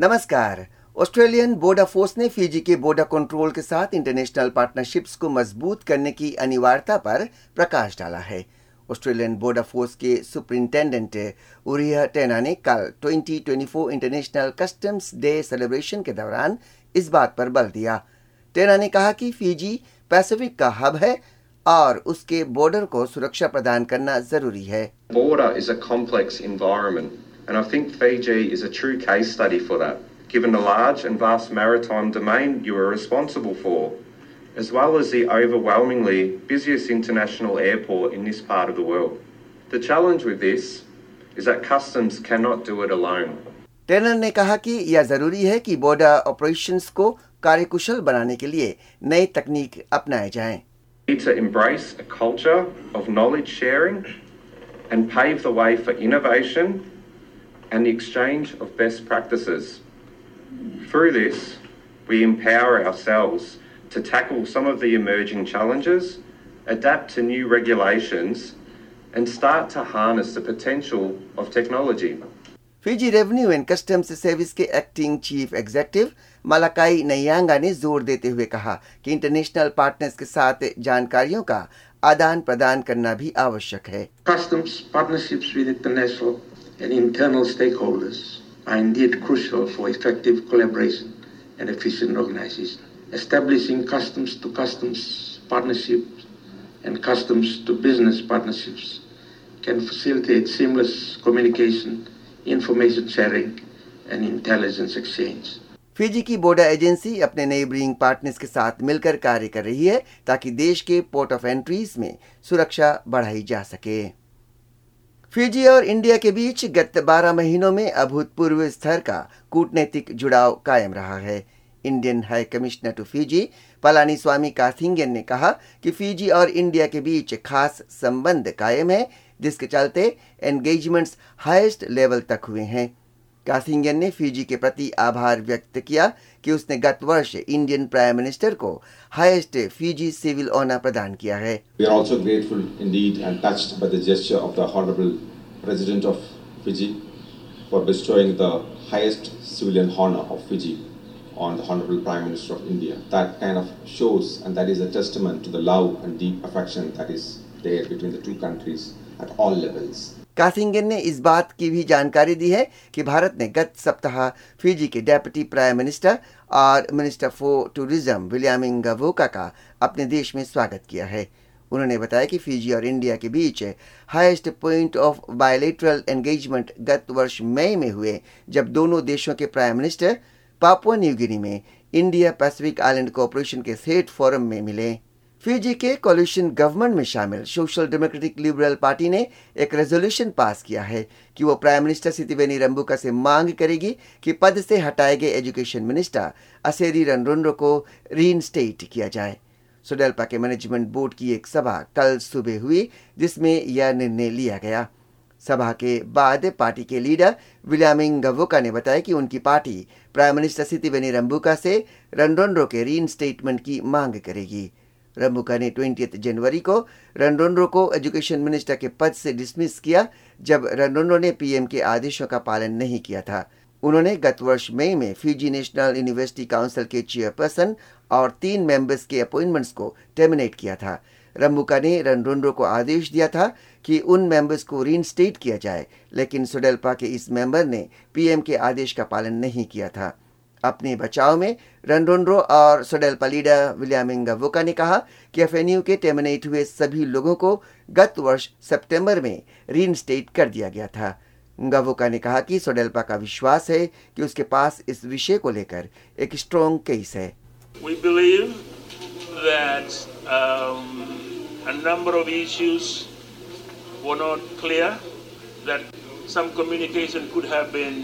नमस्कार। Australian border force ने Fiji के बोर्डर कंट्रोल के साथ इंटरनेशनल पार्टनरशिप्स को मज़बूत करने की अनिवार्यता पर प्रकाश डाला है। ऑस्ट्रेलियन बोर्डर फोर्स के सुपरिंटेंडेंट उरिया टेना ने कल 2024 इंटरनेशनल कस्टम्स डे सेलिब्रेशन के दौरान इस बात पर बल दिया। टेना ने कहा कि फिजी पैसिफिक का हब है और उसके बॉर्डर को सुरक्षा प्रदान करना ज़रूरी है। and I think Fiji is a true case study for that, given the large and vast maritime domain you are responsible for, as well as the overwhelmingly busiest international airport in this part of the world. The challenge with this is that customs cannot do it alone. Tanner ने कहा कि यह जरूरी है कि border operations को कार्यकुशल बनाने के लिए नई तकनीक अपनाए जाएं। We need to embrace a culture of knowledge sharing and pave the way for innovation and the exchange of best practices. Through this, we empower ourselves to tackle some of the emerging challenges, adapt to new regulations, and start to harness the potential of technology. Fiji revenue and customs service के acting chief executive Malakai Naiyaga ने जोर देते हुए कहा कि international partners के साथ जानकारियों का आदान प्रदान करना भी आवश्यक है Customs partnerships with international and internal stakeholders are indeed crucial for effective collaboration and efficient organization. Establishing customs to customs partnerships and customs to business partnerships can facilitate seamless communication, information sharing, and intelligence exchange. Fiji की border agency अपने neighbouring partners के साथ मिलकर कार्य कर रही है ताकि देश के पोर्ट ऑफ एंट्रीज में सुरक्षा बढ़ाई जा सके फिजी और इंडिया के बीच गत 12 महीनों में अभूतपूर्व स्तर का कूटनीतिक जुड़ाव कायम रहा है। Indian high commissioner to Fiji Palani Swamy Karthigan ने कहा कि फिजी और इंडिया के बीच खास संबंध कायम है, जिसके चलते एंगेजमेंट्स हाईएस्ट लेवल तक हुए हैं। काथिंगन ने फिजी के प्रति आभार व्यक्त किया कि उसने गत वर्ष इंडियन प्राइम मिनिस्टर को हाईएस्ट फिजी सिविल ऑनर प्रदान किया है We are also grateful indeed and touched by the gesture of the Honorable President of Fiji for bestowing the highest civilian honor of Fiji on the Honorable Prime Minister of India. That kind of shows and that is a testament to the love and deep affection that is there between the two countries at all levels. काथिंगन ने इस बात की भी जानकारी दी है कि भारत ने गत सप्ताह फिजी के डेप्यूटी प्राइम मिनिस्टर और minister for tourism Viliame Gavoka का अपने देश में स्वागत किया है। उन्होंने बताया कि फिजी और इंडिया के बीच highest point of bilateral engagement गत वर्ष मई में हुए, जब दोनों देशों के prime minister Papua New Guinea में इंडिया पैसिफिक आइलैंड कोऑपरेशन के सेट फोरम में मिले। फिजी के कॉल्यूशन गवर्नमेंट में शामिल। सोशल डेमोक्रेटिक लिबरल पार्टी ने एक रेजोल्यूशन पास किया है कि वो प्राइम मिनिस्टर सितिवेनी रंबुका से मांग करेगी कि पद से हटाए गए एजुकेशन मिनिस्टर असेरी रनरोंडो को रीइंस्टेट किया जाए। सोडेल्पा के मैनेजमेंट बोर्ड की एक सभा कल सुबह हुई, जिसमें यह निर्णय लिया गया। सभा के बाद पार्टी के लीडर विलियमिंग गवोका ने बताया कि उनकी party prime minister Sitiveni Rabuka से रनरोंडो के रीइंस्टेटमेंट की मांग करेगी। रंबुका ने ट्वेंटी जनवरी को रनरोंडो को एजुकेशन मिनिस्टर के पद से डिसमिस किया, जब रनरोंडो ने पीएम के आदेशों का पालन नहीं किया था। उन्होंने गत वर्ष मई में फिजी नेशनल यूनिवर्सिटी काउंसिल के चेयरपर्सन और तीन मेंबर्स के अपॉइंटमेंट्स को टर्मिनेट किया था। रंबुका ने रनरोंडो को आदेश दिया था कि उन मेंबर्स को रीइंस्टेट किया जाए, लेकिन सुडेल्पा के इस मेंबर ने पीएम के आदेश का पालन नहीं किया था। अपने बचाव में। रनरोंड्रो और सोडेल्पा लीडर विलियमिंग वोका ने कहा कि एफएनयू के टर्मिनेट हुए सभी लोगों को गत वर्ष सितंबर में रीइंस्टेट कर दिया गया था। गवोका ने कहा कि सोडेल्पा का विश्वास है कि उसके पास इस विषय को लेकर एक स्ट्रॉन्ग केस है। We believe that um, a number of issues were not clear, that some communication could have been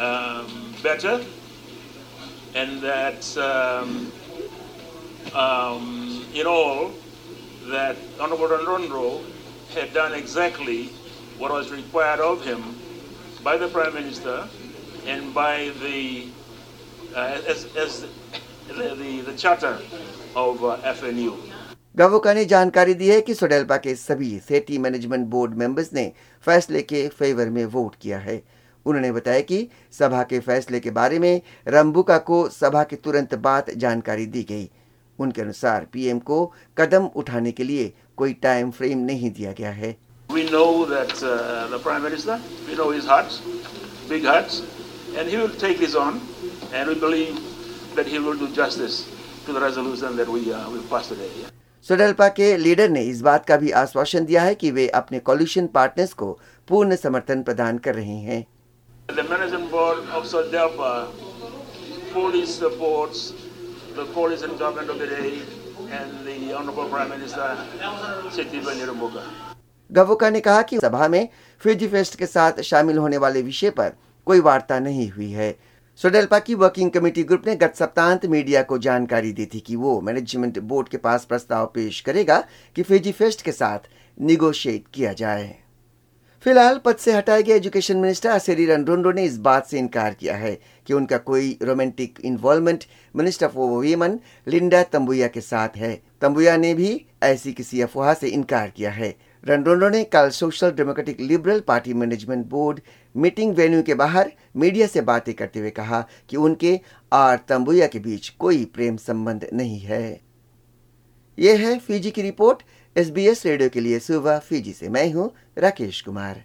um, better, and that um, um, in all, that Honorable Rondro had done exactly what was required of him by the Prime Minister and by the uh, as, as the, the, the charter of uh, FNU. Gavoka ने जानकारी दी है कि सोडेल्पा के सभी सेटी management board members ने फैसले के फेवर में वोट किया है उन्होंने बताया कि सभा के फैसले के बारे में रंबुका को सभा के तुरंत बाद जानकारी दी गई। उनके अनुसार पीएम को कदम उठाने के लिए कोई टाइम फ्रेम नहीं दिया गया है। सोडलपा के लीडर ने इस बात का भी आश्वासन दिया है कि वे अपने कॉल्यूशन पार्टनर्स को पूर्ण समर्थन प्रदान कर रहे हैं। The management board of Sodelpa fully supports the coalition government of the day and the Honorable Prime Minister, Setiba Nirumbuka. गवोका ने कहा कि सभा में फिजी फेस्ट के साथ शामिल होने वाले विषय पर कोई वार्ता नहीं हुई है सोडेल्पा की वर्किंग कमेटी ग्रुप ने गत सप्तांत मीडिया को जानकारी दी थी कि वो मैनेजमेंट बोर्ड के पास प्रस्ताव पेश करेगा कि फिजी फेस्ट के साथ निगोशिएट किया जाए फ़िलहाल पद से हटाए गए एजुकेशन मिनिस्टर असेरी रनरोंडो ने इस बात से इनकार किया है कि उनका कोई romantic involvement minister for women Lynda Tabuya के साथ है। तंबुया ने भी ऐसी किसी अफवाह से इनकार किया है। रनरोंडो ने कल social democratic liberal party management board meeting venue के बाहर मीडिया से बातें करते हुए कहा कि उनके और तंबुया के बीच कोई प्रेम संबंध नहीं है। यह है फीजी की रिपोर्ट। एसबीएस रेडियो के लिए सुबह फीजी से मैं हूँ राकेश कुमार।